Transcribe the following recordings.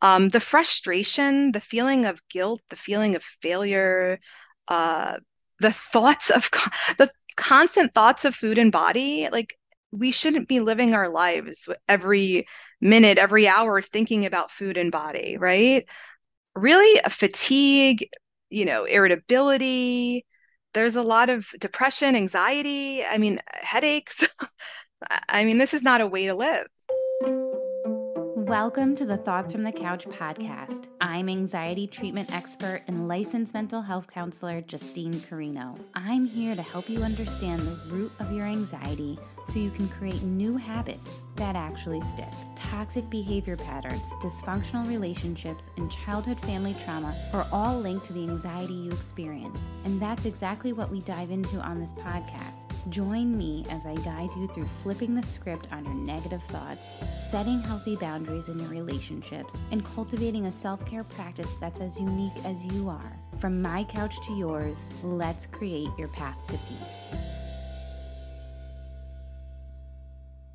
Um, the frustration, the feeling of guilt, the feeling of failure, uh, the thoughts of the constant thoughts of food and body, like we shouldn't be living our lives every minute, every hour thinking about food and body, right? Really, fatigue, you know, irritability. There's a lot of depression, anxiety. I mean, headaches. I mean, this is not a way to live. Welcome to the Thoughts from the Couch podcast. I'm anxiety treatment expert and licensed mental health counselor Justine Carino. I'm here to help you understand the root of your anxiety so you can create new habits that actually stick. Toxic behavior patterns, dysfunctional relationships, and childhood family trauma are all linked to the anxiety you experience. And that's exactly what we dive into on this podcast. Join me as I guide you through flipping the script on your negative thoughts, setting healthy boundaries in your relationships, and cultivating a self care practice that's as unique as you are. From my couch to yours, let's create your path to peace.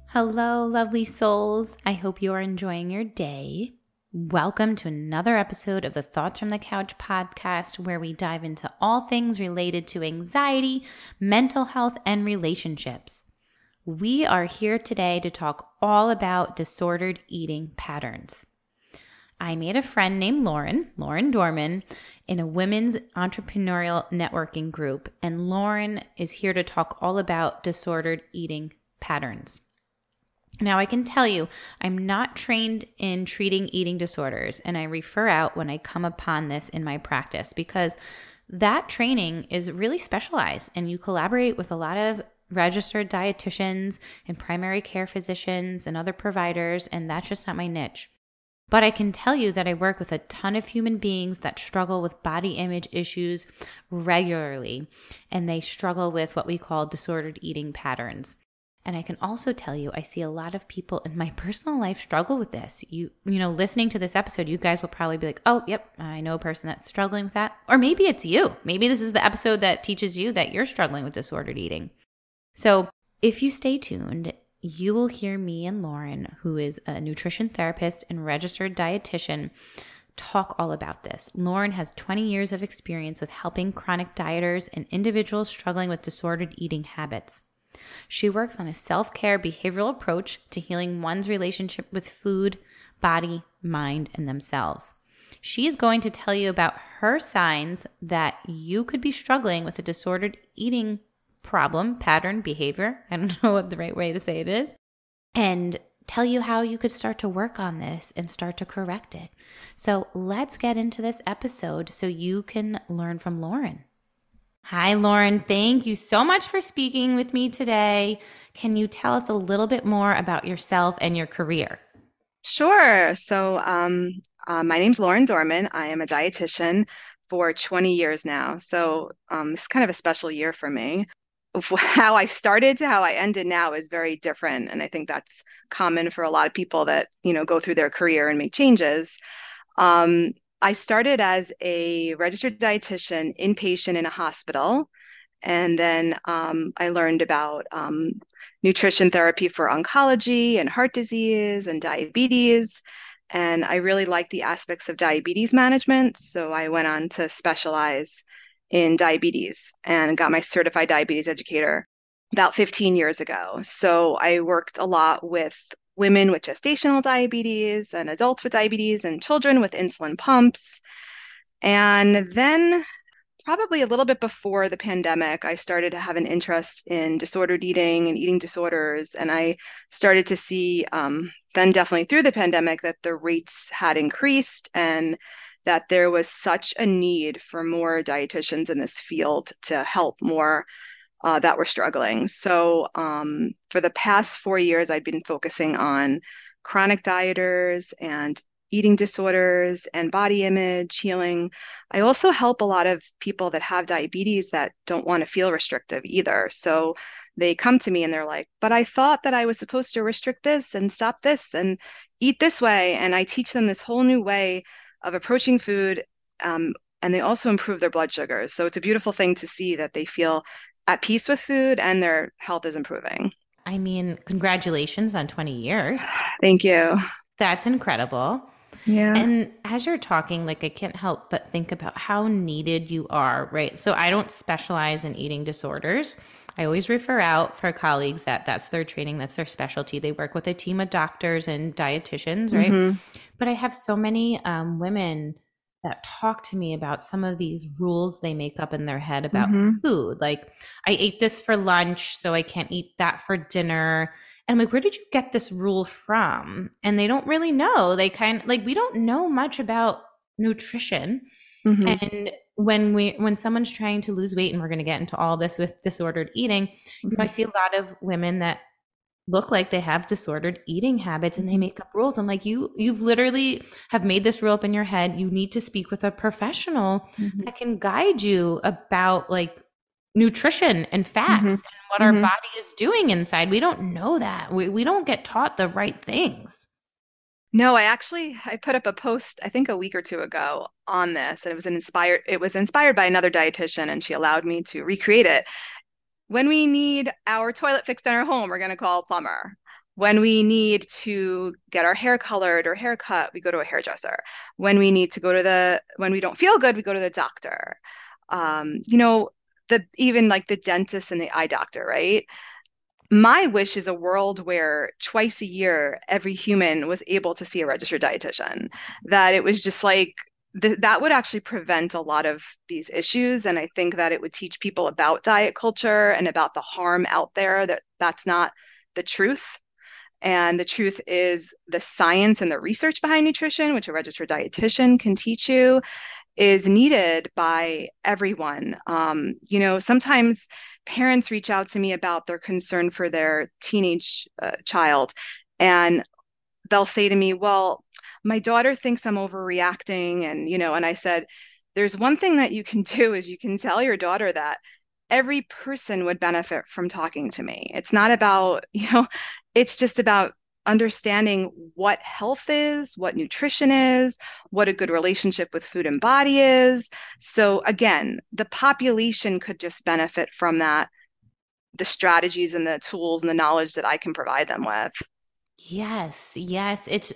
Hello, lovely souls. I hope you are enjoying your day. Welcome to another episode of the Thoughts from the Couch podcast, where we dive into all things related to anxiety, mental health, and relationships. We are here today to talk all about disordered eating patterns. I made a friend named Lauren, Lauren Dorman, in a women's entrepreneurial networking group, and Lauren is here to talk all about disordered eating patterns. Now, I can tell you, I'm not trained in treating eating disorders, and I refer out when I come upon this in my practice because that training is really specialized, and you collaborate with a lot of registered dietitians and primary care physicians and other providers, and that's just not my niche. But I can tell you that I work with a ton of human beings that struggle with body image issues regularly, and they struggle with what we call disordered eating patterns. And I can also tell you, I see a lot of people in my personal life struggle with this. You, you know, listening to this episode, you guys will probably be like, oh, yep, I know a person that's struggling with that. Or maybe it's you. Maybe this is the episode that teaches you that you're struggling with disordered eating. So if you stay tuned, you will hear me and Lauren, who is a nutrition therapist and registered dietitian, talk all about this. Lauren has 20 years of experience with helping chronic dieters and individuals struggling with disordered eating habits. She works on a self care behavioral approach to healing one's relationship with food, body, mind, and themselves. She is going to tell you about her signs that you could be struggling with a disordered eating problem, pattern, behavior. I don't know what the right way to say it is. And tell you how you could start to work on this and start to correct it. So let's get into this episode so you can learn from Lauren. Hi, Lauren. Thank you so much for speaking with me today. Can you tell us a little bit more about yourself and your career? Sure. So, um, uh, my name's Lauren Dorman. I am a dietitian for 20 years now. So, um, this is kind of a special year for me. How I started to how I ended now is very different. And I think that's common for a lot of people that, you know, go through their career and make changes. Um, I started as a registered dietitian inpatient in a hospital. And then um, I learned about um, nutrition therapy for oncology and heart disease and diabetes. And I really liked the aspects of diabetes management. So I went on to specialize in diabetes and got my certified diabetes educator about 15 years ago. So I worked a lot with women with gestational diabetes and adults with diabetes and children with insulin pumps. And then, probably a little bit before the pandemic, I started to have an interest in disordered eating and eating disorders. And I started to see, um, then definitely through the pandemic, that the rates had increased and that there was such a need for more dietitians in this field to help more uh, that were struggling. So um, for the past four years, I've been focusing on chronic dieters and eating disorders and body image healing. I also help a lot of people that have diabetes that don't want to feel restrictive either. So they come to me and they're like, but I thought that I was supposed to restrict this and stop this and eat this way. And I teach them this whole new way of approaching food. Um, and they also improve their blood sugars. So it's a beautiful thing to see that they feel at peace with food and their health is improving. I mean, congratulations on 20 years. Thank you. That's incredible. Yeah. And as you're talking, like I can't help but think about how needed you are, right? So I don't specialize in eating disorders. I always refer out for colleagues that that's their training, that's their specialty. They work with a team of doctors and dietitians, right? Mm-hmm. But I have so many um, women that talk to me about some of these rules they make up in their head about mm-hmm. food. Like, I ate this for lunch, so I can't eat that for dinner. And I'm like, where did you get this rule from? And they don't really know. They kind of like, we don't know much about nutrition. Mm-hmm. And when we when someone's trying to lose weight and we're going to get into all this with disordered eating mm-hmm. you know, i mm-hmm. see a lot of women that look like they have disordered eating habits and they mm-hmm. make up rules i'm like you you've literally have made this rule up in your head you need to speak with a professional mm-hmm. that can guide you about like nutrition and facts mm-hmm. and what our body is doing inside we don't know that we, we don't get taught the right things no, I actually I put up a post I think a week or two ago on this and it was an inspired it was inspired by another dietitian and she allowed me to recreate it. When we need our toilet fixed in our home, we're going to call a plumber. When we need to get our hair colored or haircut, we go to a hairdresser. When we need to go to the when we don't feel good, we go to the doctor. Um, you know, the even like the dentist and the eye doctor, right? my wish is a world where twice a year every human was able to see a registered dietitian that it was just like th- that would actually prevent a lot of these issues and i think that it would teach people about diet culture and about the harm out there that that's not the truth. And the truth is the science and the research behind nutrition which a registered dietitian can teach you is needed by everyone. Um, you know sometimes parents reach out to me about their concern for their teenage uh, child and they'll say to me well my daughter thinks i'm overreacting and you know and i said there's one thing that you can do is you can tell your daughter that every person would benefit from talking to me it's not about you know it's just about understanding what health is, what nutrition is, what a good relationship with food and body is. So, again, the population could just benefit from that, the strategies and the tools and the knowledge that I can provide them with. Yes, yes. It's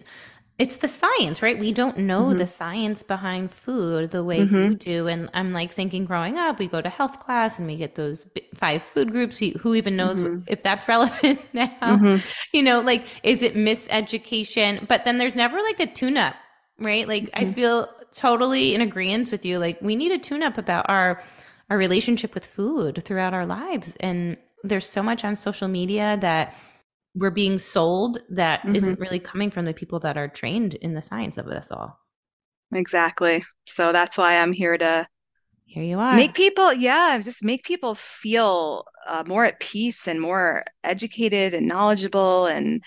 it's the science, right? We don't know mm-hmm. the science behind food the way mm-hmm. you do. And I'm like thinking growing up, we go to health class and we get those five food groups. Who even knows mm-hmm. if that's relevant now? Mm-hmm. You know, like, is it miseducation? But then there's never like a tune up, right? Like, I mm-hmm. feel totally in agreement with you. Like, we need a tune up about our, our relationship with food throughout our lives. And there's so much on social media that we're being sold that mm-hmm. not really coming from the people that are trained in the science of this all. Exactly. So that's why I'm here to here you are make people yeah just make people feel uh, more at peace and more educated and knowledgeable and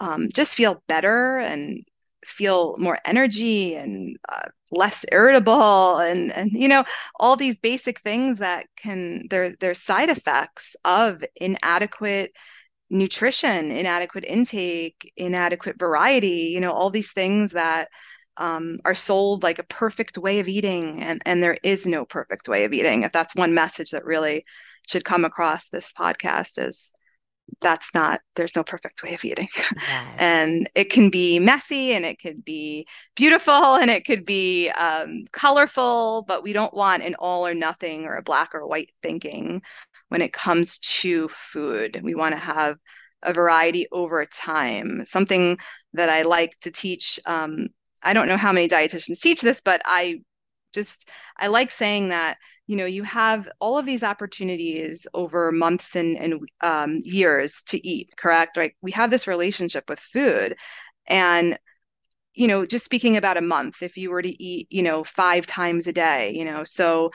um, just feel better and feel more energy and uh, less irritable and and you know all these basic things that can there there's side effects of inadequate nutrition, inadequate intake, inadequate variety, you know, all these things that um, are sold like a perfect way of eating. And, and there is no perfect way of eating. If that's one message that really should come across this podcast is that's not there's no perfect way of eating yes. and it can be messy and it could be beautiful and it could be um, colorful but we don't want an all or nothing or a black or white thinking when it comes to food. We want to have a variety over time. Something that I like to teach. Um, I don't know how many dietitians teach this, but I just I like saying that you know you have all of these opportunities over months and, and um, years to eat. Correct? Right? We have this relationship with food, and you know just speaking about a month if you were to eat you know five times a day you know so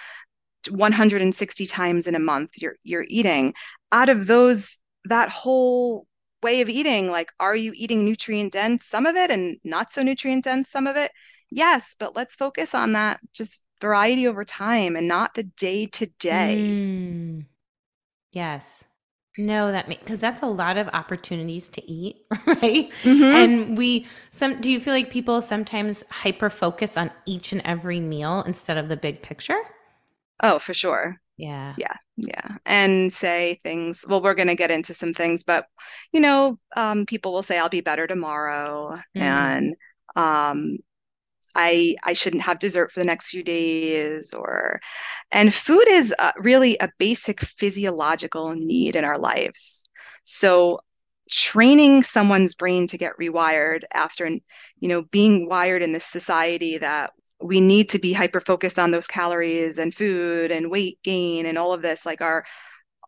160 times in a month you're you're eating. Out of those that whole way of eating like are you eating nutrient dense? Some of it and not so nutrient dense some of it. Yes but let's focus on that just variety over time and not the day to day. Yes. No that means because that's a lot of opportunities to eat right? Mm-hmm. and we some do you feel like people sometimes hyper focus on each and every meal instead of the big picture Oh, for sure. Yeah. Yeah. Yeah. And say things, well, we're going to get into some things, but, you know, um, people will say, I'll be better tomorrow. Mm. And, um, I I shouldn't have dessert for the next few days or and food is uh, really a basic physiological need in our lives. So training someone's brain to get rewired after you know being wired in this society that we need to be hyper focused on those calories and food and weight gain and all of this like our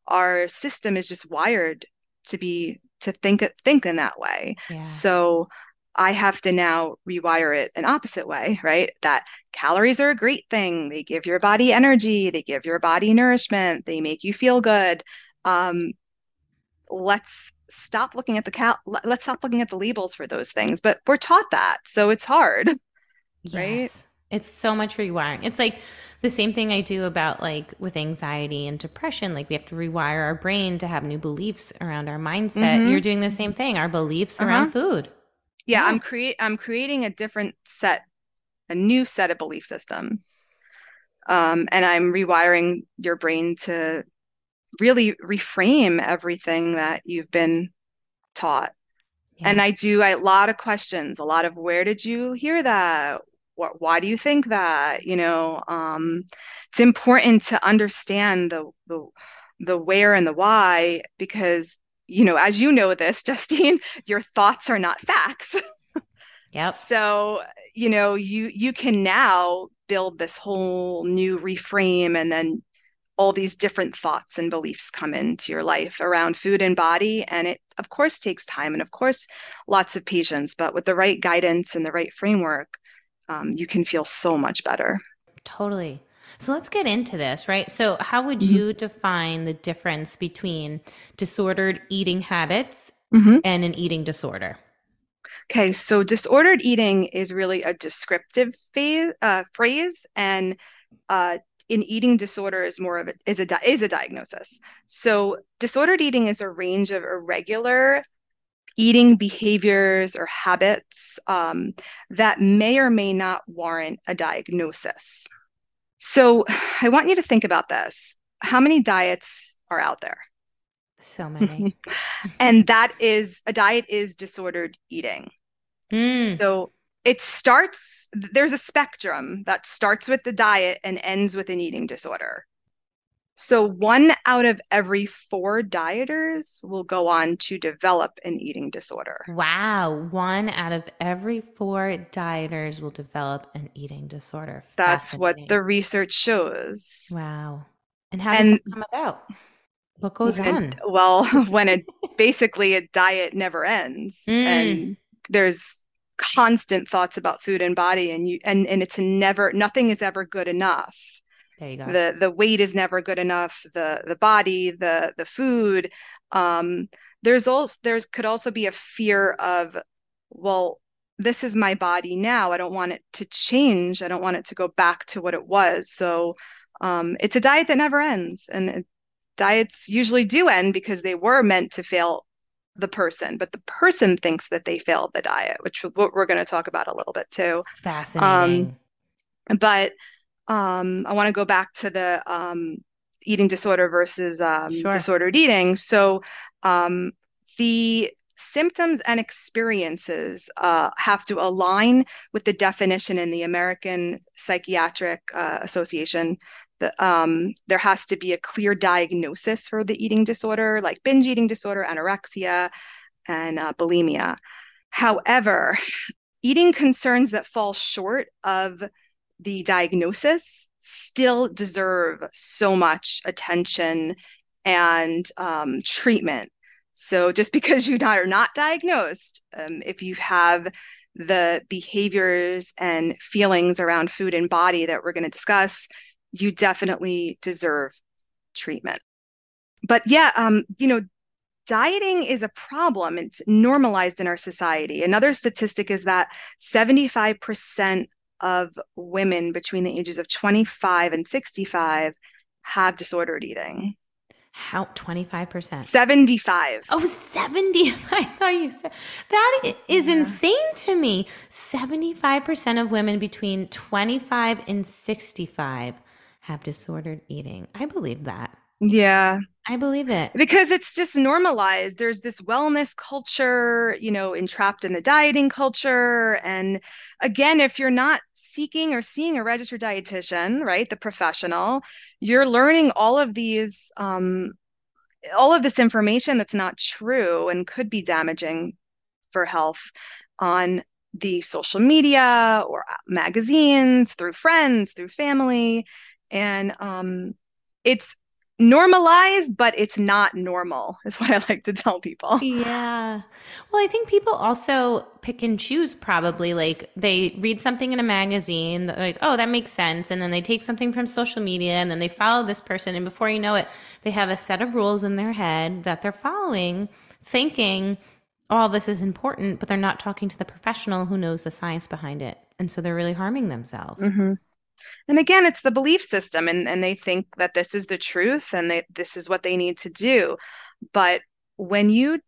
our system is just wired to be to think think in that way yeah. so I have to now rewire it an opposite way, right? That calories are a great thing. They give your body energy, they give your body nourishment, they make you feel good. Um, let's stop looking at the cal let's stop looking at the labels for those things. But we're taught that, so it's hard, yes. right? It's so much rewiring. It's like the same thing I do about like with anxiety and depression. Like we have to rewire our brain to have new beliefs around our mindset. Mm-hmm. You're doing the same thing. Our beliefs uh-huh. around food yeah, yeah. i'm create i'm creating a different set a new set of belief systems um, and i'm rewiring your brain to really reframe everything that you've been taught yeah. and i do a lot of questions a lot of where did you hear that what, why do you think that you know um, it's important to understand the, the the where and the why because you know, as you know this, Justine, your thoughts are not facts. Yep. So, you know, you you can now build this whole new reframe and then all these different thoughts and beliefs come into your life around food and body and it of course takes time and of course lots of patience but with the right guidance and the right framework um, you can feel so much better totally so let's get into this, right? So, how would mm-hmm. you define the difference between disordered eating habits mm-hmm. and an eating disorder? Okay, so disordered eating is really a descriptive phase, uh, phrase, and uh, an eating disorder is more of a is a is a diagnosis. So disordered eating is a range of irregular eating behaviors or habits um, that may or may not warrant a diagnosis. So I want you to think about this. How many diets are out there? So many. and that is a diet is disordered eating. Mm. So it starts, there's a spectrum that starts with the diet and ends with an eating disorder. So, one out of every four dieters will go on to develop an eating disorder. Wow. One out of every four dieters will develop an eating disorder. That's what the research shows. Wow. And how does and, that come about? What goes on? Well, when it basically a diet never ends mm. and there's constant thoughts about food and body and you and, and it's never nothing is ever good enough there you go. The the weight is never good enough. The the body, the the food. Um, there's also there's could also be a fear of, well, this is my body now. I don't want it to change. I don't want it to go back to what it was. So um, it's a diet that never ends, and it, diets usually do end because they were meant to fail the person, but the person thinks that they failed the diet, which what we're going to talk about a little bit too. Fascinating. Um, but um, I want to go back to the um, eating disorder versus um, sure. disordered eating. So um, the symptoms and experiences uh, have to align with the definition in the American Psychiatric uh, Association. The, um, there has to be a clear diagnosis for the eating disorder, like binge eating disorder, anorexia, and uh, bulimia. However, eating concerns that fall short of the diagnosis still deserve so much attention and um, treatment. So just because you are not diagnosed, um, if you have the behaviors and feelings around food and body that we're going to discuss, you definitely deserve treatment. But yeah, um, you know, dieting is a problem. It's normalized in our society. Another statistic is that 75% of women between the ages of 25 and 65 have disordered eating. How 25%? 75. Oh, 70. I thought you said that is yeah. insane to me. 75% of women between 25 and 65 have disordered eating. I believe that. Yeah. I believe it. Because it's just normalized. There's this wellness culture, you know, entrapped in the dieting culture. And again, if you're not seeking or seeing a registered dietitian, right, the professional, you're learning all of these, um, all of this information that's not true and could be damaging for health on the social media or magazines, through friends, through family. And um, it's normalized, but it's not normal, is what I like to tell people. Yeah. Well, I think people also pick and choose probably. Like they read something in a magazine, like, oh, that makes sense. And then they take something from social media and then they follow this person. And before you know it, they have a set of rules in their head that they're following, thinking, all this is important, but they're not talking to the professional who knows the science behind it. And so they're really harming themselves. Mm-hmm. And again, it's the belief system, and, and they think that this is the truth and they, this is what they need to do. But when you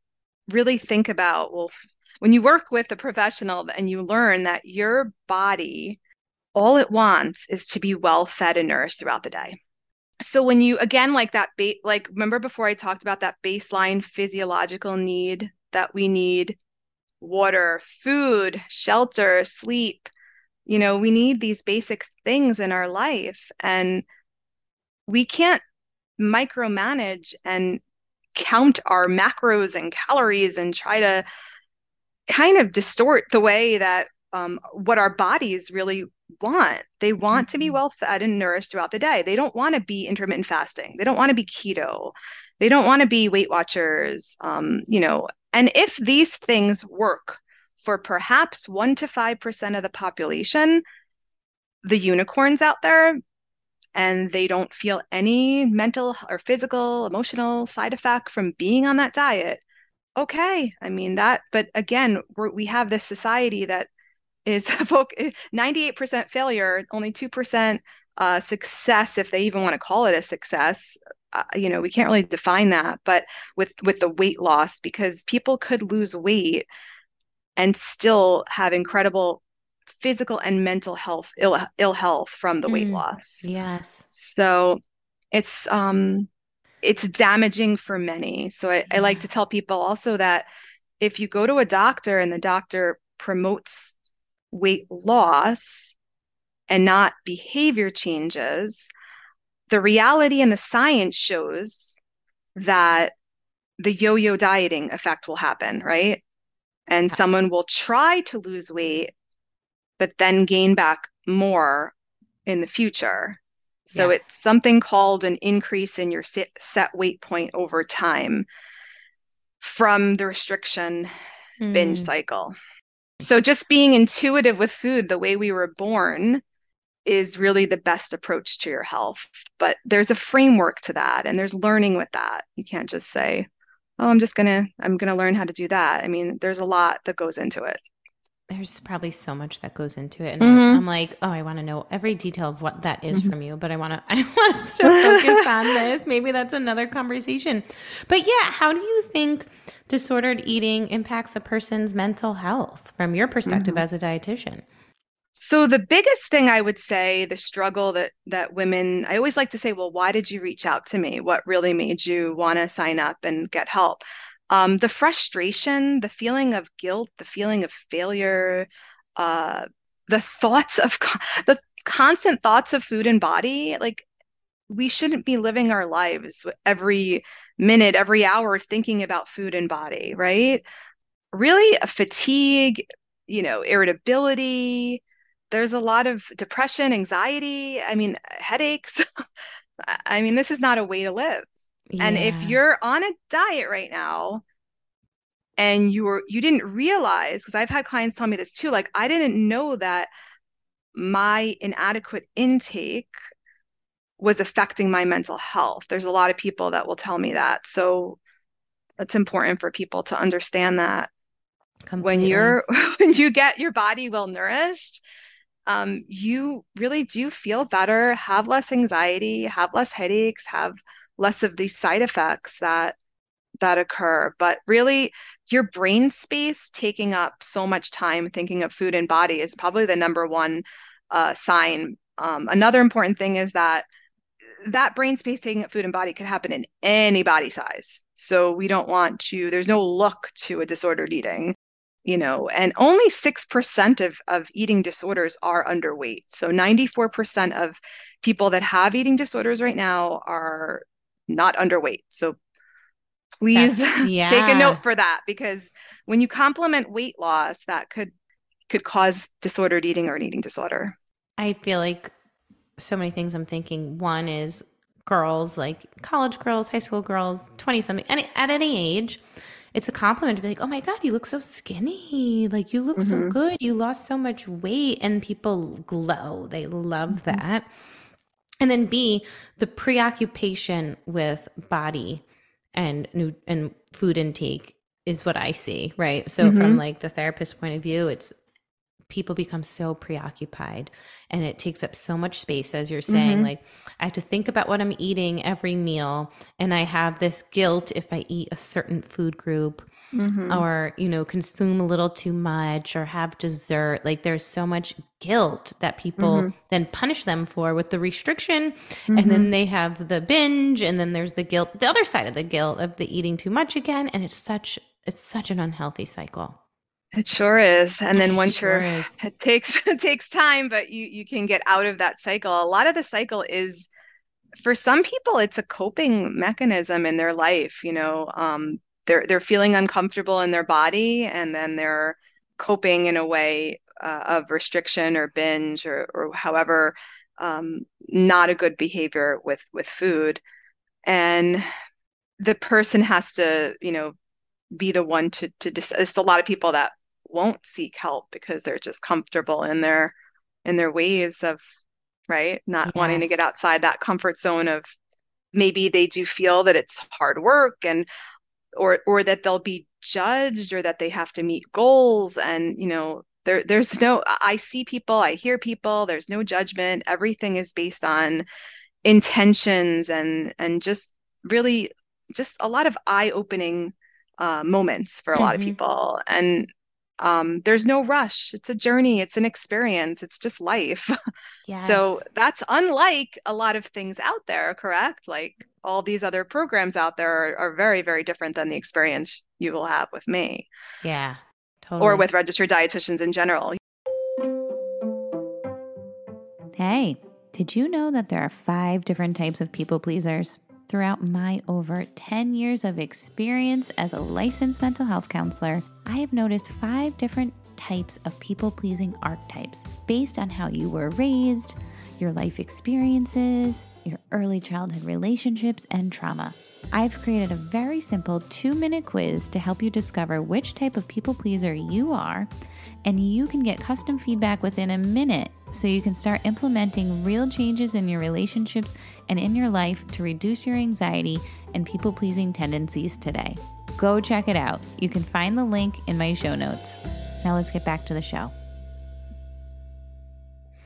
really think about, well, when you work with a professional and you learn that your body, all it wants is to be well fed and nourished throughout the day. So when you again like that ba- like remember before I talked about that baseline physiological need that we need water, food, shelter, sleep. You know, we need these basic things in our life, and we can't micromanage and count our macros and calories and try to kind of distort the way that um, what our bodies really want. They want to be well fed and nourished throughout the day. They don't want to be intermittent fasting. They don't want to be keto. They don't want to be Weight Watchers. Um, you know, and if these things work for perhaps 1% to 5% of the population, the unicorns out there, and they don't feel any mental or physical, emotional side effect from being on that diet, okay. I mean, that, but again, we have this society that is 98% failure, only 2% uh, success, if they even want to call it a success uh, you know we can't really define that but with with the weight loss because people could lose weight and still have incredible physical and mental health ill ill health from the weight mm, loss. Yes. So it's um it's damaging for many. So I, I like to tell people also that if you go to a doctor and the doctor promotes weight loss and not behavior changes the reality and the science shows that the yo-yo dieting effect will happen, right? And someone will try to lose weight, but then gain back more in the future. So yes. it's something called an increase in your set weight point over time from the restriction mm. binge cycle. So just being intuitive with food, the way we were born, is really the best approach to your health. But there's a framework to that and there's learning with that. You can't just say, "Oh, I'm just going to I'm going to learn how to do that." I mean, there's a lot that goes into it. There's probably so much that goes into it and mm-hmm. I'm like, "Oh, I want to know every detail of what that is mm-hmm. from you, but I want to I want us to focus on this. Maybe that's another conversation." But yeah, how do you think disordered eating impacts a person's mental health from your perspective mm-hmm. as a dietitian? So the biggest thing I would say, the struggle that that women, I always like to say, well, why did you reach out to me? What really made you want to sign up and get help? Um, the frustration, the feeling of guilt, the feeling of failure, uh, the thoughts of the constant thoughts of food and body, like we shouldn't be living our lives every minute, every hour thinking about food and body, right? Really, fatigue, you know, irritability, there's a lot of depression, anxiety, I mean, headaches. I mean, this is not a way to live. Yeah. And if you're on a diet right now and you were you didn't realize because I've had clients tell me this too, like I didn't know that my inadequate intake was affecting my mental health. There's a lot of people that will tell me that. So it's important for people to understand that Completely. when you're when you get your body well nourished um, you really do feel better, have less anxiety, have less headaches, have less of these side effects that that occur. But really, your brain space taking up so much time thinking of food and body is probably the number one uh, sign. Um, another important thing is that that brain space taking up food and body could happen in any body size. So we don't want to, there's no look to a disordered eating, you know, and only 6% of, of eating disorders are underweight. So 94% of people that have eating disorders right now are not underweight. So please yeah. take a note for that because when you compliment weight loss, that could could cause disordered eating or an eating disorder. I feel like so many things I'm thinking. One is girls, like college girls, high school girls, 20 something, any, at any age, it's a compliment to be like, oh my God, you look so skinny. Like, you look mm-hmm. so good. You lost so much weight. And people glow. They love mm-hmm. that. And then B, the preoccupation with body and new and food intake is what I see, right? So mm-hmm. from like the therapist point of view, it's people become so preoccupied and it takes up so much space as you're saying mm-hmm. like i have to think about what i'm eating every meal and i have this guilt if i eat a certain food group mm-hmm. or you know consume a little too much or have dessert like there's so much guilt that people mm-hmm. then punish them for with the restriction and then mm-hmm. they have the binge and then there's the guilt the other side of the guilt of the eating too much again and it's such it's such an unhealthy cycle it sure is. And then once sure you're is. it takes it takes time, but you you can get out of that cycle. A lot of the cycle is for some people it's a coping mechanism in their life, you know. Um, they're they're feeling uncomfortable in their body and then they're coping in a way uh, of restriction or binge or or however um, not a good behavior with with food. And the person has to, you know, be the one to to dis- there's a lot of people that won't seek help because they're just comfortable in their in their ways of right not yes. wanting to get outside that comfort zone of maybe they do feel that it's hard work and or or that they'll be judged or that they have to meet goals and you know there there's no I see people I hear people there's no judgment everything is based on intentions and and just really just a lot of eye-opening uh, moments for a mm-hmm. lot of mm-hmm. people and um, there's no rush. It's a journey. It's an experience. It's just life. Yes. so that's unlike a lot of things out there correct? Like all these other programs out there are, are very very different than the experience you will have with me. Yeah totally. or with registered dietitians in general. Hey did you know that there are five different types of people pleasers Throughout my over 10 years of experience as a licensed mental health counselor, I have noticed five different types of people pleasing archetypes based on how you were raised, your life experiences, your early childhood relationships, and trauma. I've created a very simple two minute quiz to help you discover which type of people pleaser you are, and you can get custom feedback within a minute so you can start implementing real changes in your relationships and in your life to reduce your anxiety and people pleasing tendencies today. Go check it out. You can find the link in my show notes. Now let's get back to the show.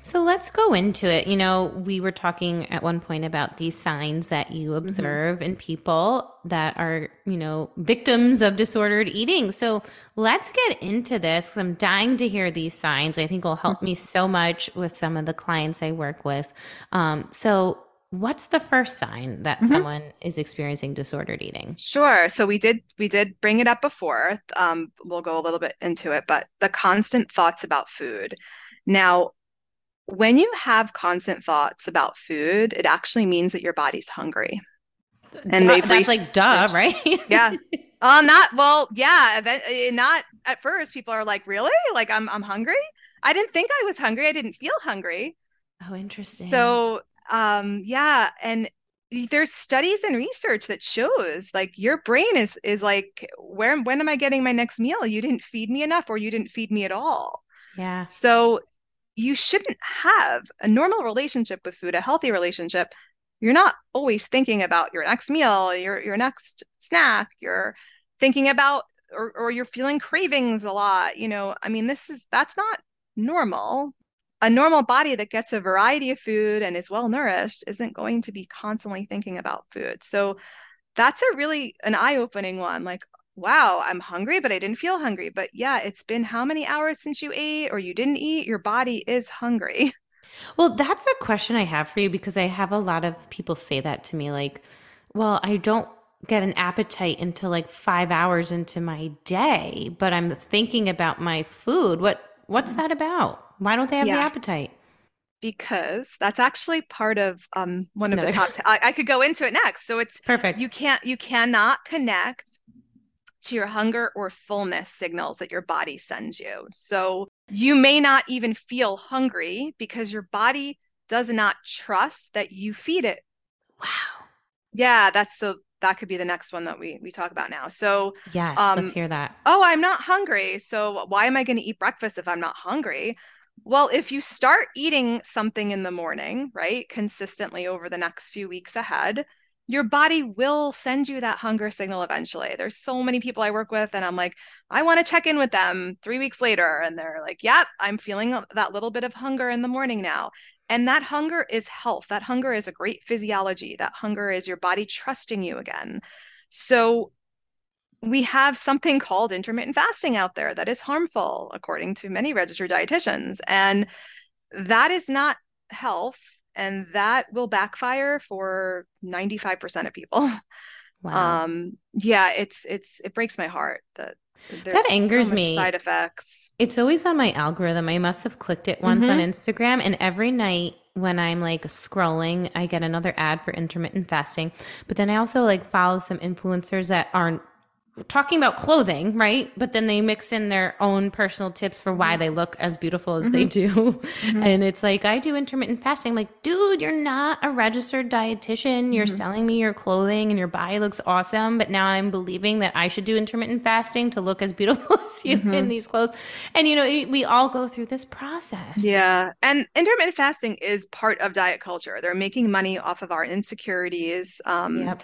So let's go into it. You know, we were talking at one point about these signs that you mm-hmm. observe mm-hmm. in people that are, you know, victims of disordered eating. So let's get into this because I'm dying to hear these signs. I think will help mm-hmm. me so much with some of the clients I work with. Um, so what's the first sign that mm-hmm. someone is experiencing disordered eating sure so we did we did bring it up before um, we'll go a little bit into it but the constant thoughts about food now when you have constant thoughts about food, it actually means that your body's hungry. And they've that's like duh, right? yeah. Um, not well, yeah. Eh, not at first. People are like, "Really? Like, I'm I'm hungry. I didn't think I was hungry. I didn't feel hungry." Oh, interesting. So, um, yeah, and there's studies and research that shows like your brain is is like, where when am I getting my next meal? You didn't feed me enough, or you didn't feed me at all. Yeah. So you shouldn't have a normal relationship with food, a healthy relationship. You're not always thinking about your next meal, your your next snack. You're thinking about or or you're feeling cravings a lot. You know, I mean, this is that's not normal. A normal body that gets a variety of food and is well nourished isn't going to be constantly thinking about food. So that's a really an eye-opening one. Like, wow, I'm hungry, but I didn't feel hungry. But yeah, it's been how many hours since you ate or you didn't eat? Your body is hungry. Well, that's a question I have for you because I have a lot of people say that to me like, well, I don't get an appetite until like 5 hours into my day, but I'm thinking about my food. What what's that about? Why don't they have the appetite? because that's actually part of um, one of the top. T- I, I could go into it next. So it's Perfect. you can't you cannot connect to your hunger or fullness signals that your body sends you. So you may not even feel hungry because your body does not trust that you feed it. Wow. Yeah, that's so that could be the next one that we we talk about now. So Yes, let's um hear that. oh, I'm not hungry. So why am I going to eat breakfast if I'm not hungry? Well, if you start eating something in the morning, right, consistently over the next few weeks ahead, your body will send you that hunger signal eventually. There's so many people I work with, and I'm like, I want to check in with them three weeks later. And they're like, Yep, I'm feeling that little bit of hunger in the morning now. And that hunger is health. That hunger is a great physiology. That hunger is your body trusting you again. So we have something called intermittent fasting out there that is harmful, according to many registered dietitians. And that is not health, and that will backfire for 95% of people. Wow. Um, yeah, it's it's it breaks my heart that That there's so angers me. side effects. It's always on my algorithm. I must have clicked it once on hmm Instagram, and every night when I'm like scrolling, I get another ad for intermittent fasting. But then I also like follow some influencers that aren't talking about clothing, right? But then they mix in their own personal tips for why they look as beautiful as they hmm do. hmm And it's like, I do intermittent fasting. I'm like, dude, you're not a registered dietitian. You're hmm selling me your clothing and your body looks awesome. But now I'm believing that I should do intermittent fasting to look as beautiful as you in hmm these clothes. And, you know, we all go through this process. Yeah. And intermittent fasting is part of diet culture. They're making money off of our insecurities. Um, Yep.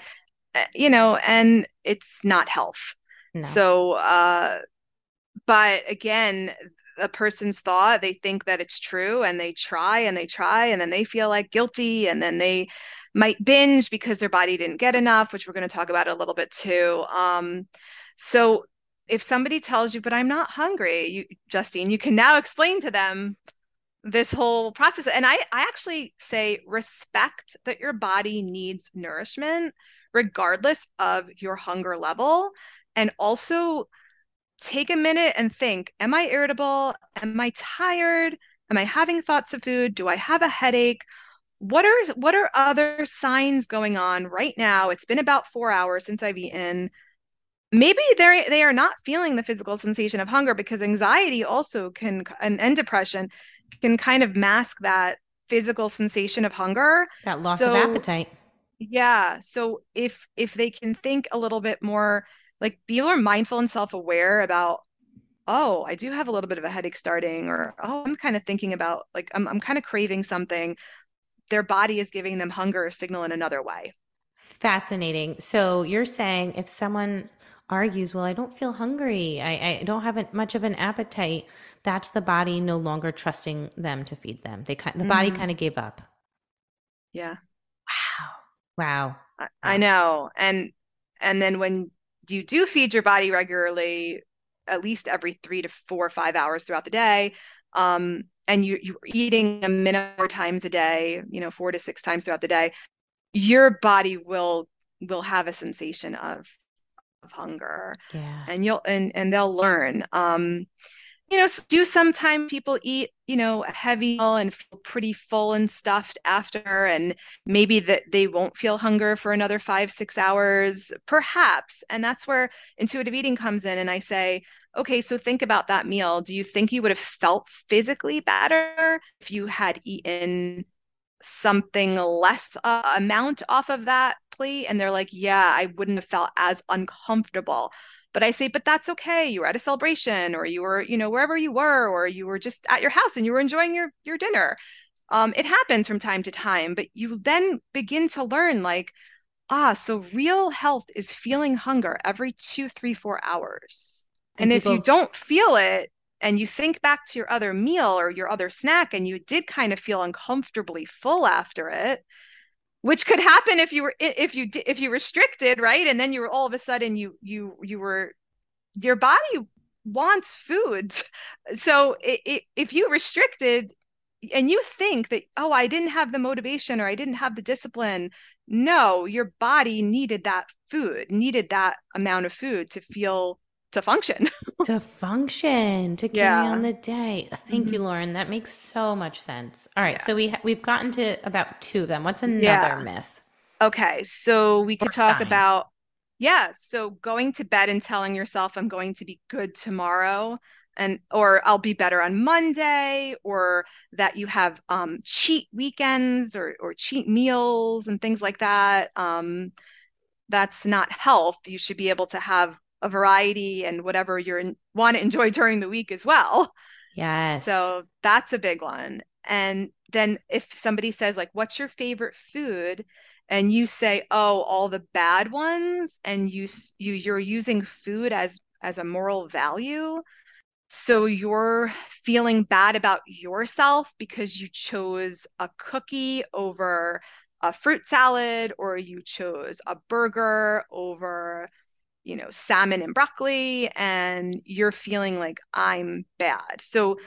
Eh, you know, and it's not health. No. So, uh, but again, a person's thought, they think that it's true and they try and they try and then they feel like guilty and then they might binge because their body didn't get enough, which we're going to talk about a little bit too. Um, so if somebody tells you, but I'm not hungry, you, Justine, you can now explain to them this whole process. And I, I actually say respect that your body needs nourishment regardless of your hunger level. And also take a minute and think, am I irritable? Am I tired? Am I having thoughts of food? Do I have a headache? What are what are other signs going on right now? It's been about four hours since I've eaten. Maybe they're they are not feeling the physical sensation of hunger because anxiety also can and, and depression can kind of mask that physical sensation of hunger. That loss of appetite. Yeah, so if if they can think a little bit more, like be more mindful and self-aware about, oh, I do have a little bit of a headache starting, or oh, I'm kind of thinking about like I'm I'm kind of craving something. Their body is giving them hunger signal in another way. Fascinating. So you're saying if someone argues, well, I don't feel hungry, I, I don't have a, much of an appetite, that's the body no longer trusting them to feed them. They kind, the body hmm kind of gave up. Yeah, Wow. I, I know. And and then when you do feed your body regularly, at least every three to four or five hours throughout the day, um, and you you're eating a minimum four times a day, you know, four to six times throughout the day your body will will have a sensation of of hunger Yeah. and you'll and and they'll learn um you know do sometimes people eat you know a heavy meal and feel pretty full and stuffed after and maybe that they won't feel hunger for another five six hours? Perhaps and that's where intuitive eating comes in and I say okay so think about that meal. Do you think you would have felt physically better if you had eaten something less uh, amount off of that plate? And they're like yeah i wouldn't have felt as uncomfortable but i say but that's okay you were at a celebration or you were you know wherever you were or you were just at your house and you were enjoying your your dinner. Um, it happens from time to time but you then begin to learn like ah so real health is feeling hunger every two three four hours. And and if you don't feel it and you think back to your other meal or your other snack and you did kind of feel uncomfortably full after it which could happen if you were if you if you restricted right and then you were all of a sudden you you you were your body wants food so it, it, if you restricted and you think that, oh, I didn't have the motivation or I didn't have the discipline. No, your body needed that food, needed that amount of food to feel to function. to function, to carry yeah. on the day. Thank mm-hmm. you, Lauren. That makes so much sense. All right, yeah. so we ha- we've gotten to about two of them. What's another yeah. myth? Okay, so we could or talk sign. about yeah, so going to bed and telling yourself I'm going to be good tomorrow and or I'll be better on Monday, or that you have um, cheat weekends or or cheat meals and things like that. Um, that's not health. You should be able to have a variety and whatever you want to enjoy during the week as well. Yes. So that's a big one. And then if somebody says like, "What's your favorite food?" and you say, "Oh, all the bad ones," and you you you're using food as as a moral value, so you're feeling bad about yourself because you chose a cookie over a fruit salad or you chose a burger over you know salmon and broccoli and you're feeling like I'm bad. So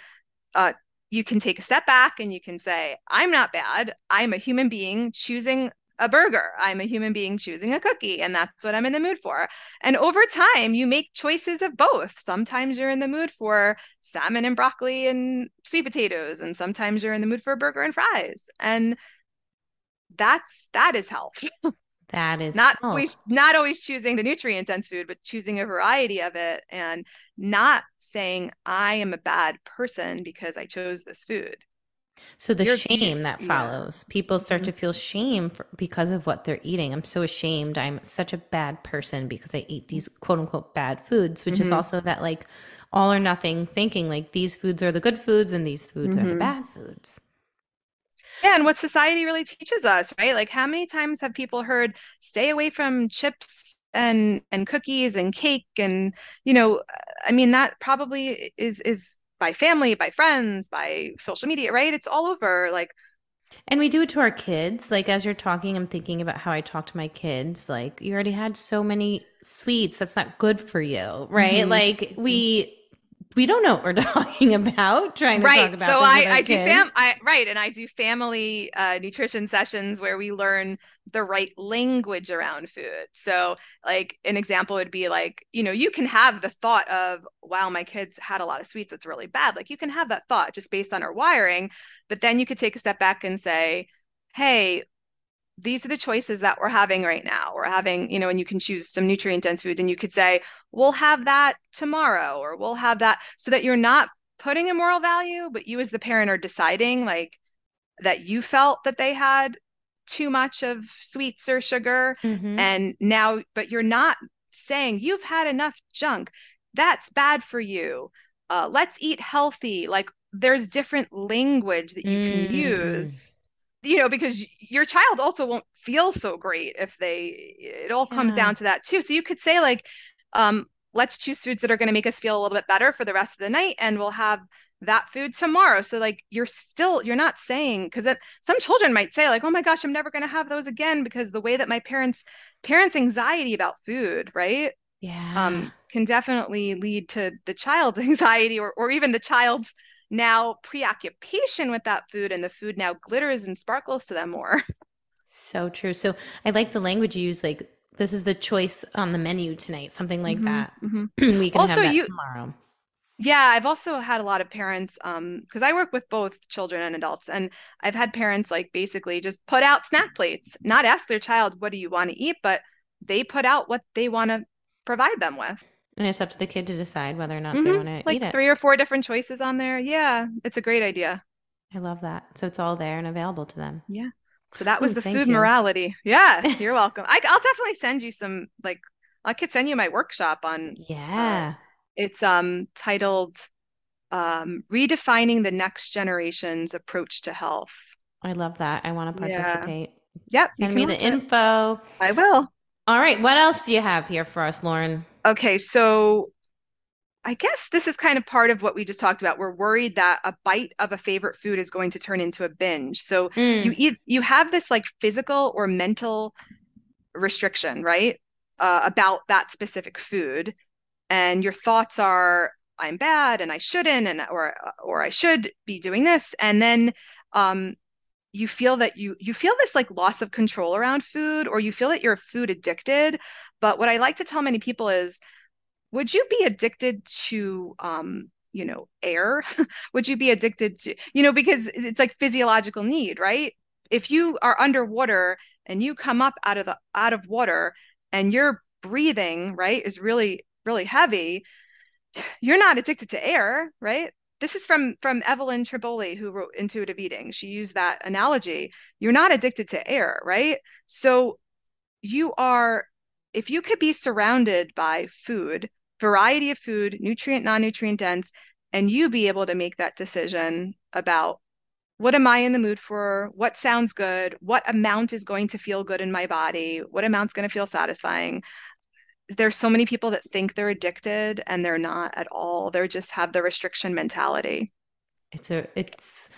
uh, you can take a step back and you can say, I'm not bad. I'm a human being choosing a burger. I'm a human being choosing a cookie, and that's what I'm in the mood for. And over time, you make choices of both. Sometimes you're in the mood for salmon and broccoli and sweet potatoes, and sometimes you're in the mood for a burger and fries. And that's that is health. That is not health. always not always choosing the nutrient dense food, but choosing a variety of it and not saying I am a bad person because I chose this food. So the You're, shame that follows, yeah. people start mm-hmm. to feel shame for, because of what they're eating. I'm so ashamed. I'm such a bad person because I eat these quote unquote bad foods, which mm-hmm. is also that like all or nothing thinking like these foods are the good foods and these foods mm-hmm. are the mm-hmm. bad foods. Yeah, and what society really teaches us, right? Like how many times have people heard stay away from chips and and cookies and cake and you know, I mean that probably is is by family, by friends, by social media, right? It's all over. Like, and we do it to our kids. Like, as you're talking, I'm thinking about how I talk to my kids. Like, you already had so many sweets. That's not good for you, right? Mm-hmm. Like, we we don't know what we're talking about trying to right. talk about so i i do fam I, right and i do family uh, nutrition sessions where we learn the right language around food. So like an example would be like you know you can have the thought of wow my kids had a lot of sweets it's really bad. Like you can have that thought just based on our wiring but then you could take a step back and say hey these are the choices that we're having right now. We're having, you know, and you can choose some nutrient dense foods and you could say, we'll have that tomorrow or we'll have that so that you're not putting a moral value, but you as the parent are deciding like that you felt that they had too much of sweets or sugar. Mm-hmm. And now, but you're not saying you've had enough junk. That's bad for you. Uh, let's eat healthy. Like there's different language that you mm. can use you know because your child also won't feel so great if they it all comes yeah. down to that too. So you could say like um let's choose foods that are going to make us feel a little bit better for the rest of the night and we'll have that food tomorrow. So like you're still you're not saying because some children might say like oh my gosh i'm never going to have those again because the way that my parents parents anxiety about food right? Yeah. um can definitely lead to the child's anxiety or, or even the child's now preoccupation with that food and the food now glitters and sparkles to them more. So true. So I like the language you use, like this is the choice on the menu tonight, something like mm-hmm, that. Mm-hmm. we can also, have that you, tomorrow. Yeah, I've also had a lot of parents, um, because I work with both children and adults, and I've had parents like basically just put out snack plates, not ask their child, what do you want to eat, but they put out what they want to provide them with. And it's up to the kid to decide whether or not mm-hmm. they want to like eat it. Three or four different choices on there. Yeah, it's a great idea. I love that. So it's all there and available to them. Yeah. So that was Ooh, the food you. morality. Yeah, you're welcome. I, will definitely send you some like I could send you my workshop on. Uh, yeah. Uh, it's um titled um redefining the next generation's approach to health. I love that. I want to participate. Yeah. Yep. Send me the info. I will. All right. What else do you have here for us, Lauren? Okay, so I guess this is kind of part of what we just talked about. We're worried that a bite of a favorite food is going to turn into a binge. So mm. you eat, you have this like physical or mental restriction, right? Uh, about that specific food, and your thoughts are, I'm bad and I shouldn't and or or I should be doing this and then um you feel that you you feel this like loss of control around food or you feel that you're food addicted but what I like to tell many people is would you be addicted to um you know air? Would you be addicted to you know because it's like physiological need right? If you are underwater and you come up out of the out of water and your breathing right is really really heavy you're not addicted to air right this is from from Evelyn Tribole who wrote intuitive eating she used that analogy you're not addicted to air right so you are if you could be surrounded by food variety of food, nutrient, non-nutrient dense, and you be able to make that decision about what am I in the mood for? What sounds good? What amount is going to feel good in my body? What amount's going to feel satisfying? There's so many people that think they're addicted and they're not at all. They just have the restriction mentality. It's a it's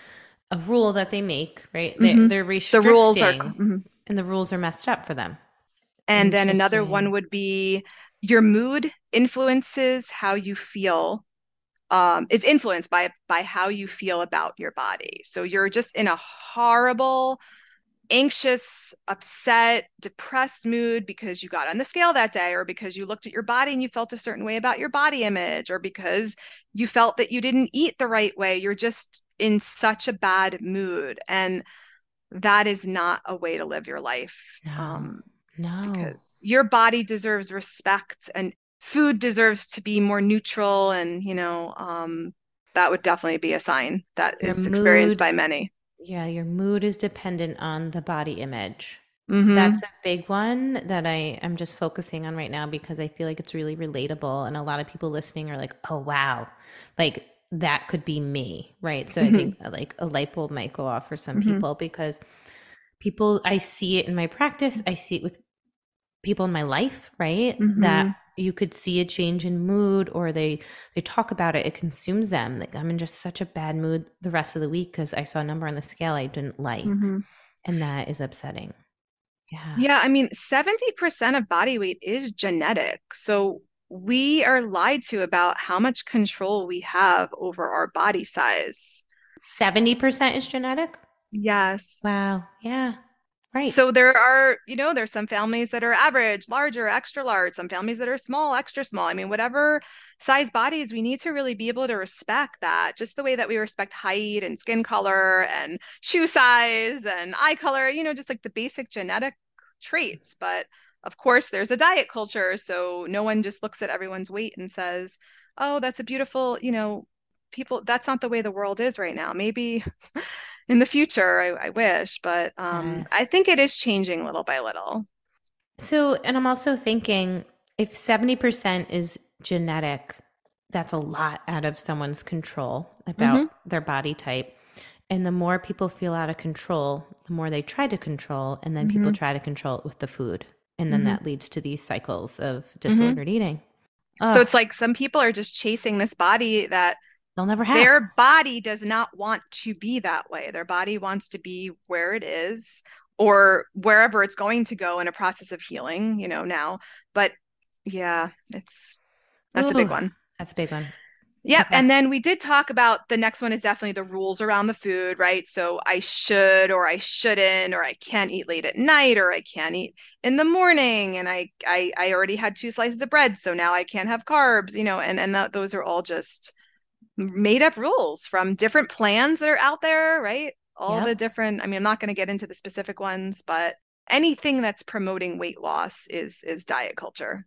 a rule that they make, right? They're, Mhm. they're restricting, The rules are mhm. and the rules are messed up for them. And then another one would be your mood influences how you feel. Um, is influenced by by how you feel about your body. So you're just in a horrible, anxious, upset, depressed mood because you got on the scale that day, or because you looked at your body and you felt a certain way about your body image, or because you felt that you didn't eat the right way. You're just in such a bad mood. And that is not a way to live your life. No. Um, No. because your body deserves respect and food deserves to be more neutral and you know um, that would definitely be a sign that Your is experienced by many yeah, your mood is dependent on the body image. Mhm. That's a big one that I am just focusing on right now because I feel like it's really relatable. And a lot of people listening are like, oh, wow, like that could be me. Right. So Mhm. I think uh, like a light bulb might go off for some Mhm. people because people, I see it in my practice, I see it with people in my life, right? That Mhm. you could see a change in mood or they they talk about it it consumes them. Like i'm in just such a bad mood the rest of the week because i saw a number on the scale i didn't like Mhm. and that is upsetting. Yeah. Yeah i mean 70% of body weight is genetic so we are lied to about how much control we have over our body size. 70% is genetic? Yes. Wow. Yeah right So there are, you know, there's some families that are average, larger, extra large, some families that are small, extra small. I mean, whatever size bodies, we need to really be able to respect that, just the way that we respect height and skin color and shoe size and eye color, you know, just like the basic genetic traits. But of course, there's a diet culture, so no one just looks at everyone's weight and says, "Oh, that's a beautiful, you know, people, that's not the way the world is right now." Maybe in the future, I, I wish, but um, Yes. I think it is changing little by little. so and i'm also thinking if 70% is genetic that's a lot out of someone's control about Mhm. their body type and the more people feel out of control the more they try to control and then people try to control it with the food and then Mhm. that leads to these cycles of disordered eating So it's like some people are just chasing this body that they'll never have their body does not want to be that way. Their body wants to be where it is or wherever it's going to go in a process of healing, you know, now. But yeah, it's that's a big one. that's a big one Yep. Okay. And then we did talk about the next one is definitely the rules around the food, right? So I should or I shouldn't, or I can't eat late at night, or I can't eat in the morning, and I I, I already had two slices of bread, so now I can't have carbs, you know, and and those are all just made up rules from different plans that are out there, right? All Yep. the different, I mean, I'm not going to get into the specific ones, but anything that's promoting weight loss is is diet culture.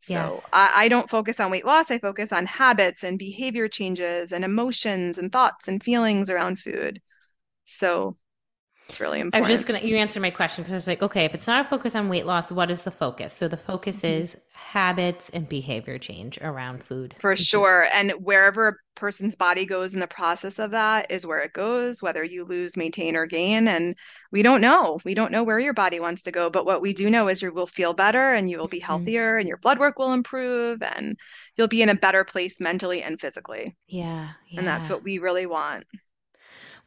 So Yes. I, I don't focus on weight loss. I focus on habits and behavior changes and emotions and thoughts and feelings around food. So it's really important. I was just gonna you answered my question because I was like, okay, if it's not a focus on weight loss, what is the focus? So the focus Mhm. is habits and behavior change around food. For sure. And wherever a person's body goes in the process of that is where it goes, whether you lose, maintain, or gain. And we don't know. We don't know where your body wants to go. But what we do know is you will feel better and you will be Mhm. healthier and your blood work will improve and you'll be in a better place mentally and physically. Yeah, yeah. And that's what we really want.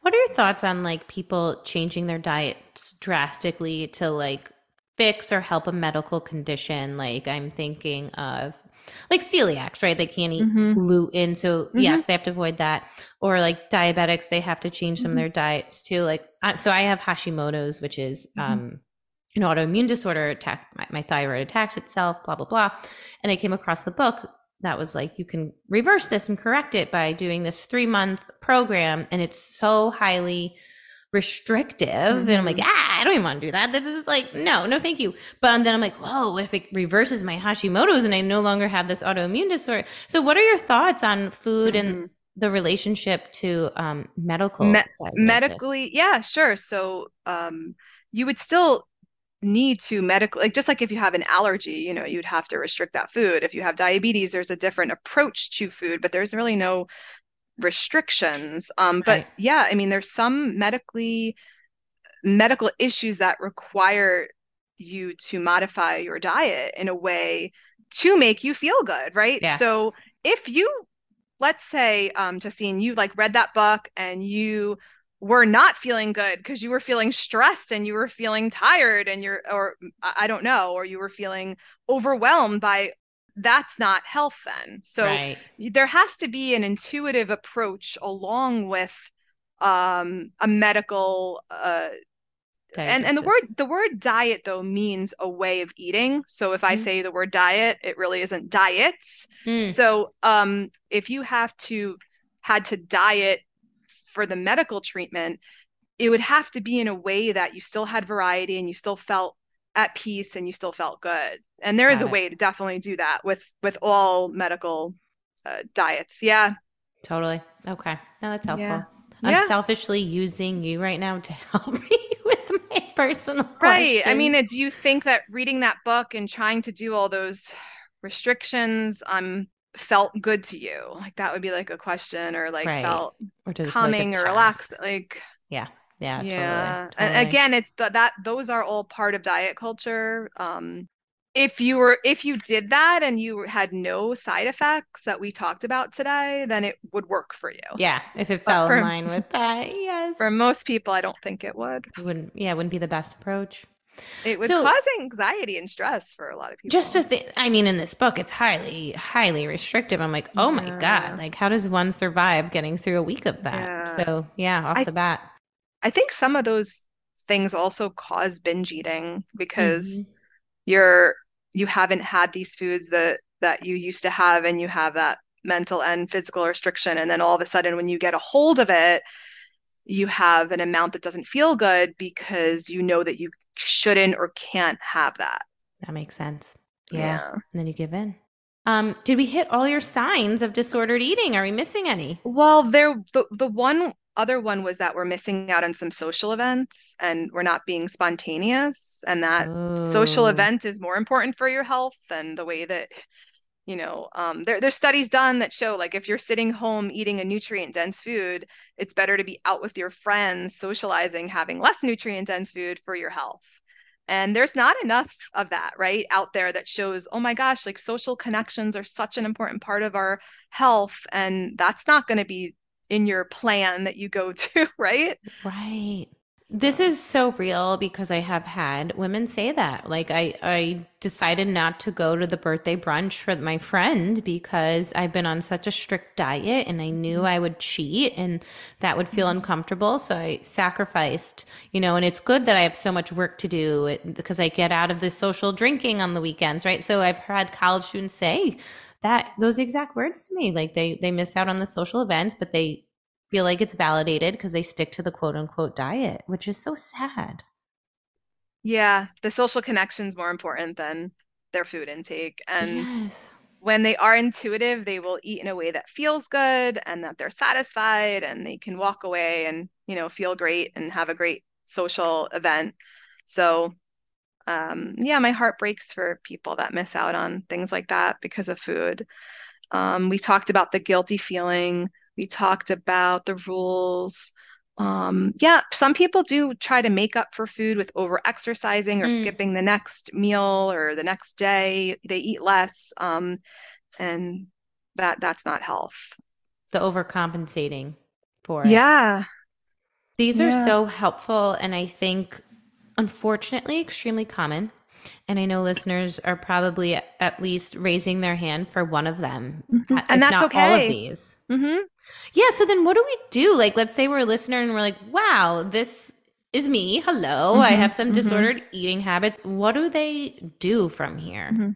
What are your thoughts on like people changing their diets drastically to like fix or help a medical condition? Like I'm thinking of like celiacs, right? They can't eat Mhm. gluten. So, Mhm. yes, they have to avoid that. Or like diabetics, they have to change some of Mhm. their diets too. Like, so I have Hashimoto's, which is Mhm. um, an autoimmune disorder. Attack my, my thyroid attacks itself. Blah blah blah. And I came across the book that was like you can reverse this and correct it by doing this three month program, and it's so highly restrictive. And i'm like Mhm. ah i don't even want to do that. This is like no no thank you. But then i'm like whoa what if it reverses my hashimoto's and i no longer have this autoimmune disorder. So what are your thoughts on food and Mhm. the relationship to um, medical Me- medically yeah sure. So um you would still need to medically like just like if you have an allergy you know you'd have to restrict that food. If you have diabetes there's a different approach to food but there's really no restrictions um but Right. yeah i mean there's some medically medical issues that require you to modify your diet in a way to make you feel good right Yeah. so if you let's say, um, Justine, you like read that book and you were not feeling good because you were feeling stressed and you were feeling tired and you're, or I I don't know, or you were feeling overwhelmed by that's not health then. So right there has to be an intuitive approach along with um, a medical uh, and and the word the word diet though means a way of eating. So if I Mhm. say the word diet, it really isn't diets. Mm, So um if you have to had to diet for the medical treatment, it would have to be in a way that you still had variety and you still felt at peace and you still felt good. And there is Got a it. way to definitely do that with with all medical uh, diets. Yeah. totally okay no that's helpful Yeah. i'm Yeah. selfishly using you right now to help me with my personal Right. I mean, do you think that reading that book and trying to do all those restrictions um felt good to you? Like that would be like a question or like Right. felt or feel like or relaxed like yeah yeah yeah. totally, And again, it's th that those are all part of diet culture. Um if you were if you did that and you had no side effects that we talked about today, then it would work for you. Yeah, if it But fell for- in line with that, yes. For most people, I don't think it would. It wouldn't yeah, it wouldn't be the best approach. It would So- cause anxiety and stress for a lot of people. Just to think, I mean, in this book, it's highly, highly restrictive. I'm like, oh my Yeah. God, like, how does one survive getting through a week of that? Yeah. So, yeah, off I- the bat. I think some of those things also cause binge eating because Mm-hmm. you're you haven't had these foods that that you used to have and you have that mental and physical restriction and then all of a sudden when you get a hold of it you have an amount that doesn't feel good because you know that you shouldn't or can't have that. That makes sense. Yeah. And then you give in. Um, did we hit all your signs of disordered eating? Are we missing any? Well, there the the one other one was that we're missing out on some social events and we're not being spontaneous and that social Oh. event is more important for your health than the way that you know um, there, there's studies done that show like if you're sitting home eating a nutrient dense food it's better to be out with your friends socializing having less nutrient dense food for your health and there's not enough of that right out there that shows oh my gosh like social connections are such an important part of our health and that's not going to be in your plan that you go to right Right. This is so real because I have had women say that. Like I I decided not to go to the birthday brunch for my friend because I've been on such a strict diet and I knew mm-hmm. I would cheat and that would feel mm-hmm. uncomfortable, so I sacrificed, you know, and it's good that I have so much work to do because I get out of the social drinking on the weekends, right? So I've had college students say that those exact words to me like they they miss out on the social events but they feel like it's validated because they stick to the quote unquote diet, which is so sad. yeah the social connection's more important than their food intake and yes. when they are intuitive, they will eat in a way that feels good and that they're satisfied and they can walk away and, you know, feel great and have a great social event. So, um, yeah, my heart breaks for people that miss out on things like that because of food. Um, we talked about the guilty feeling. We talked about the rules. Um, yeah, some people do try to make up for food with over exercising or Mm. skipping the next meal or the next day. They eat less. Um, and that that's not health. The overcompensating for it. Yeah. These are Yeah. so helpful and I think unfortunately extremely common. And I know listeners are probably at least raising their hand for one of them, mm-hmm. and that's okay. All of these. Mm-hmm. Yeah. So then, what do we do? Like, let's say we're a listener and we're like, "Wow, this is me. Hello, mm-hmm. I have some mm-hmm. disordered eating habits. What do they do from here?" Mm-hmm.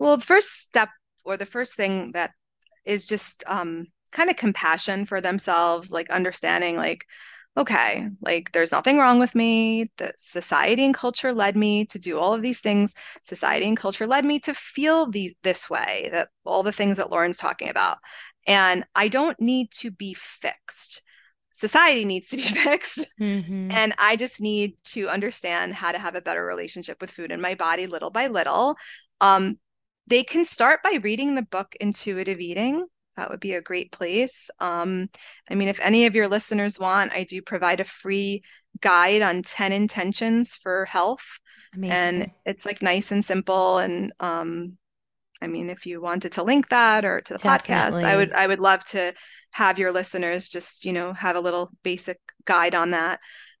Well, the first step or the first thing that is just um, kind of compassion for themselves, like understanding, like okay, like there's nothing wrong with me. That society and culture led me to do all of these things. Society and culture led me to feel these this way, that all the things that Lauren's talking about. And I don't need to be fixed. Society needs to be fixed. Mm-hmm. And I just need to understand how to have a better relationship with food in my body little by little. Um, they can start by reading the book Intuitive Eating that would be a great place. Um, I mean, if any of your listeners want, I do provide a free guide on 10 intentions for health. Amazing. And it's like nice and simple. And um, I mean, if you wanted to link that or to the Definitely. podcast, I would I would love to have your listeners just, you know, have a little basic guide on that.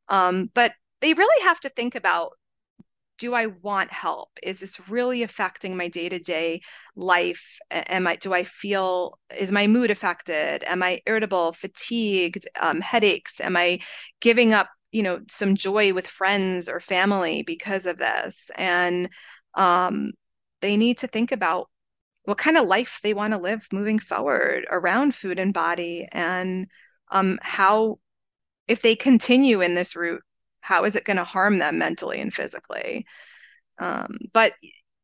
Um, but they really have to think about do I want help? Is this really affecting my day-to-day life? Am I do I feel is my mood affected? Am I irritable, fatigued, um, headaches? Am I giving up, you know, some joy with friends or family because of this? And um, they need to think about what kind of life they want to live moving forward around food and body and um, how if they continue in this route how is it going to harm them mentally and physically? Um, but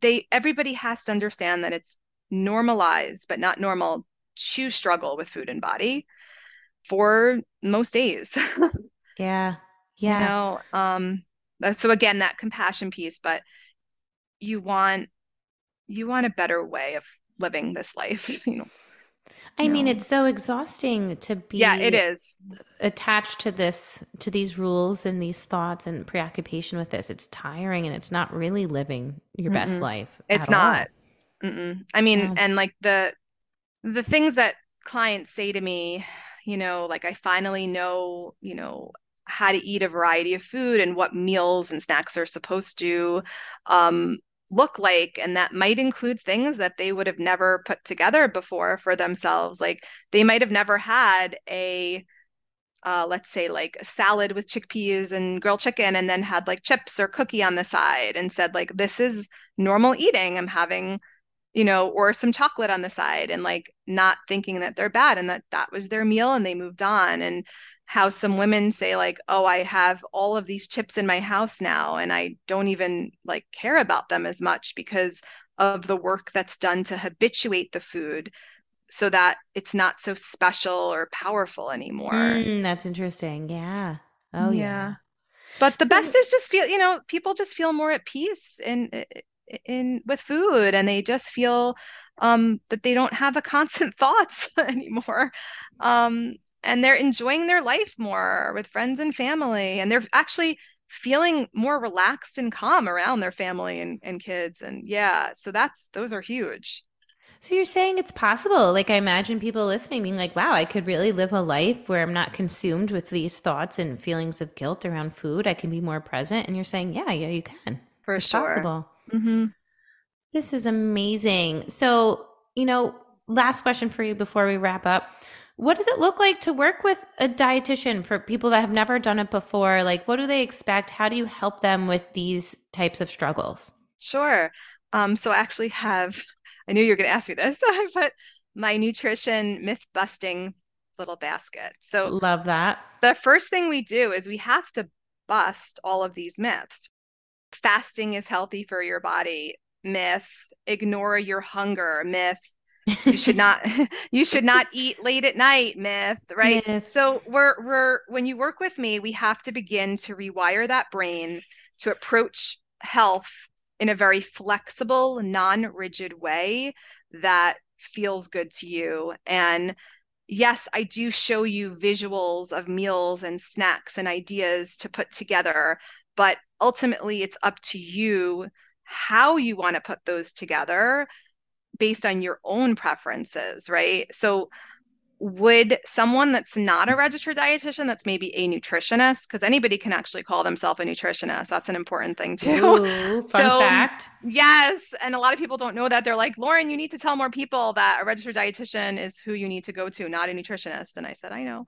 they everybody has to understand that it's normalized but not normal to struggle with food and body for most days. Yeah yeah. you know um so again that compassion piece but you want you want a better way of living this life you know I mean, it's so exhausting to be yeah, it is attached to this, to these rules and these thoughts and preoccupation with this. It's tiring and it's not really living your Mm-mm. best life. It's not. I mean, yeah. and like the the things that clients say to me, you know, like I finally know, you know, how to eat a variety of food and what meals and snacks are supposed to. Um, look like and that might include things that they would have never put together before for themselves. Like they might have never had a uh, let's say like a salad with chickpeas and grilled chicken and then had like chips or cookie on the side and said like this is normal eating. I'm having you know or some chocolate on the side and like not thinking that they're bad and that that was their meal and they moved on. And how some women say like oh i have all of these chips in my house now and i don't even like care about them as much because of the work that's done to habituate the food so that it's not so special or powerful anymore. Mm, that's interesting. Yeah. Oh yeah, yeah. but the so, best is just feel you know people just feel more at peace in in with food and they just feel um, that they don't have the constant thoughts anymore. Um, and they're enjoying their life more with friends and family and they're actually feeling more relaxed and calm around their family and, and kids and yeah so that's those are huge. So you're saying it's possible like i imagine people listening being like wow i could really live a life where i'm not consumed with these thoughts and feelings of guilt around food i can be more present and you're saying yeah yeah you can. For it's sure. possible mm-hmm. this is amazing so you know last question for you before we wrap up what does it look like to work with a dietitian for people that have never done it before? Like, what do they expect? How do you help them with these types of struggles? Sure. Um, so I actually have, I knew you were going to ask me this, but my nutrition myth busting little basket. So love that. The first thing we do is we have to bust all of these myths. Fasting is healthy for your body, myth. Ignore your hunger, myth you should not you should not eat late at night myth right myth. so we're we're when you work with me we have to begin to rewire that brain to approach health in a very flexible non-rigid way that feels good to you and yes i do show you visuals of meals and snacks and ideas to put together but ultimately it's up to you how you want to put those together based on your own preferences, right? So would someone that's not a registered dietitian that's maybe a nutritionist because anybody can actually call themselves a nutritionist that's an important thing too Ooh, fun so, fact yes and a lot of people don't know that they're like lauren you need to tell more people that a registered dietitian is who you need to go to not a nutritionist and i said i know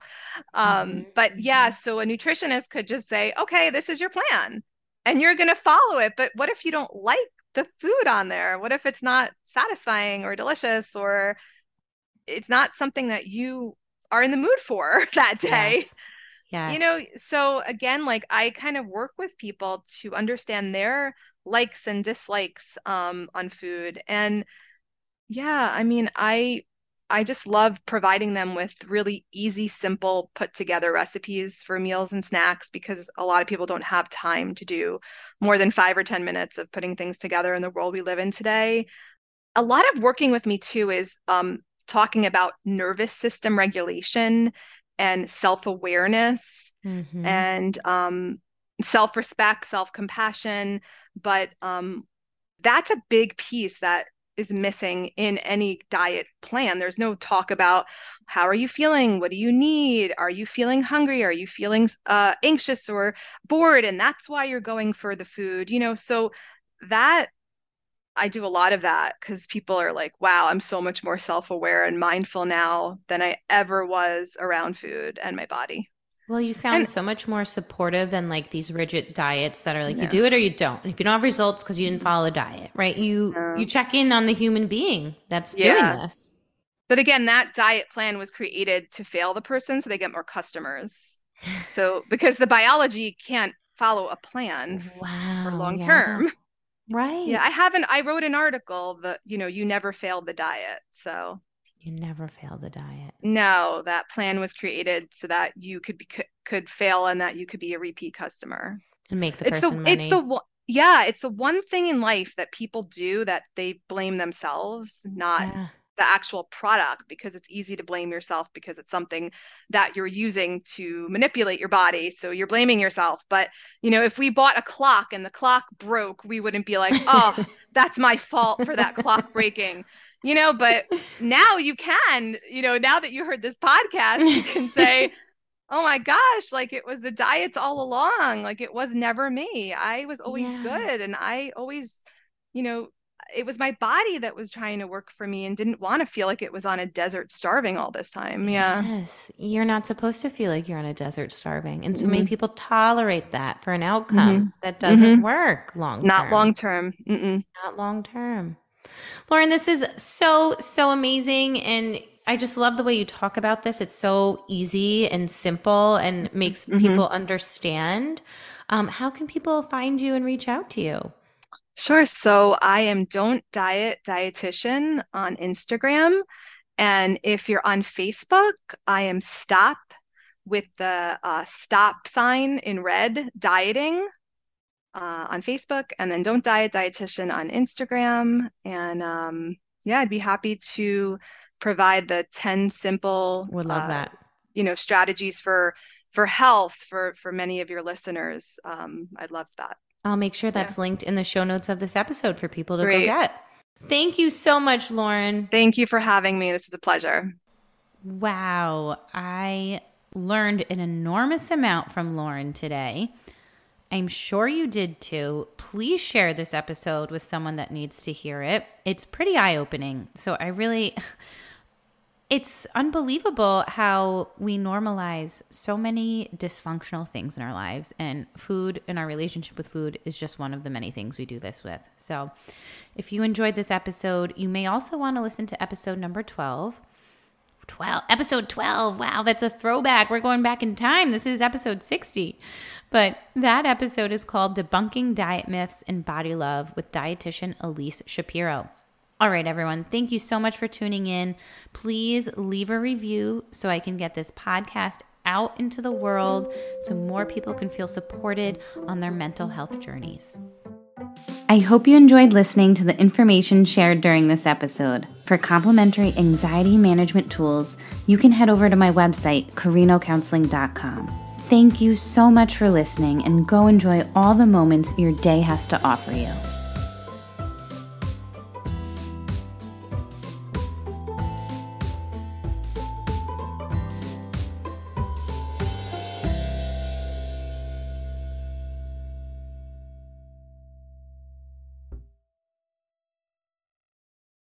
um, mm-hmm. but yeah mm-hmm. so a nutritionist could just say okay this is your plan and you're going to follow it but what if you don't like the food on there what if it's not satisfying or delicious or it's not something that you are in the mood for that day. Yes. Yes. You know, so again, like I kind of work with people to understand their likes and dislikes um, on food. And yeah, I mean, I I just love providing them with really easy, simple, put together recipes for meals and snacks because a lot of people don't have time to do more than five or 10 minutes of putting things together in the world we live in today. A lot of working with me too is um, talking about nervous system regulation and self awareness mm-hmm. and um, self respect, self compassion. But um, that's a big piece that is missing in any diet plan. There's no talk about how are you feeling? What do you need? Are you feeling hungry? Are you feeling uh, anxious or bored? And that's why you're going for the food, you know? So that I do a lot of that because people are like, wow, I'm so much more self aware and mindful now than I ever was around food and my body. Well, you sound and, so much more supportive than like these rigid diets that are like yeah. you do it or you don't. And if you don't have results because you didn't follow a diet, right? You yeah. you check in on the human being that's yeah. doing this. But again, that diet plan was created to fail the person so they get more customers. so because the biology can't follow a plan wow, for long term. Right. Yeah, I haven't. I wrote an article that, you know, you never failed the diet. So you never failed the diet. No, that plan was created so that you could be could fail and that you could be a repeat customer. And make the it's the money. it's the yeah, it's the one thing in life that people do that they blame themselves, not yeah. the actual product because it's easy to blame yourself because it's something that you're using to manipulate your body so you're blaming yourself. But you know if we bought a clock and the clock broke we wouldn't be like oh that's my fault for that clock breaking you know but now you can you know now that you heard this podcast you can say oh my gosh like it was the diets all along like it was never me i was always yeah. good and i always you know it was my body that was trying to work for me and didn't want to feel like it was on a desert starving all this time. Yeah. Yes. You're not supposed to feel like you're on a desert starving. And so mm-hmm. many people tolerate that for an outcome mm-hmm. that doesn't mm-hmm. work long term. Not long term. Not long term. Lauren, this is so, so amazing. And I just love the way you talk about this. It's so easy and simple and makes mm-hmm. people understand. Um, how can people find you and reach out to you? Sure. So I am Don't Diet Dietitian on Instagram. And if you're on Facebook, I am Stop with the uh, stop sign in red, dieting uh, on Facebook, and then Don't Diet Dietitian on Instagram. And um, yeah, I'd be happy to provide the 10 simple would love uh, that you know strategies for for health for for many of your listeners um, i'd love that I'll make sure that's yeah. linked in the show notes of this episode for people to Great. go get. Thank you so much, Lauren. Thank you for having me. This is a pleasure. Wow. I learned an enormous amount from Lauren today. I'm sure you did too. Please share this episode with someone that needs to hear it. It's pretty eye opening. So I really. it's unbelievable how we normalize so many dysfunctional things in our lives and food and our relationship with food is just one of the many things we do this with so if you enjoyed this episode you may also want to listen to episode number 12 12 episode 12 wow that's a throwback we're going back in time this is episode 60 but that episode is called debunking diet myths and body love with dietitian elise shapiro all right, everyone. Thank you so much for tuning in. Please leave a review so I can get this podcast out into the world so more people can feel supported on their mental health journeys. I hope you enjoyed listening to the information shared during this episode. For complimentary anxiety management tools, you can head over to my website, carinocounseling.com. Thank you so much for listening and go enjoy all the moments your day has to offer you.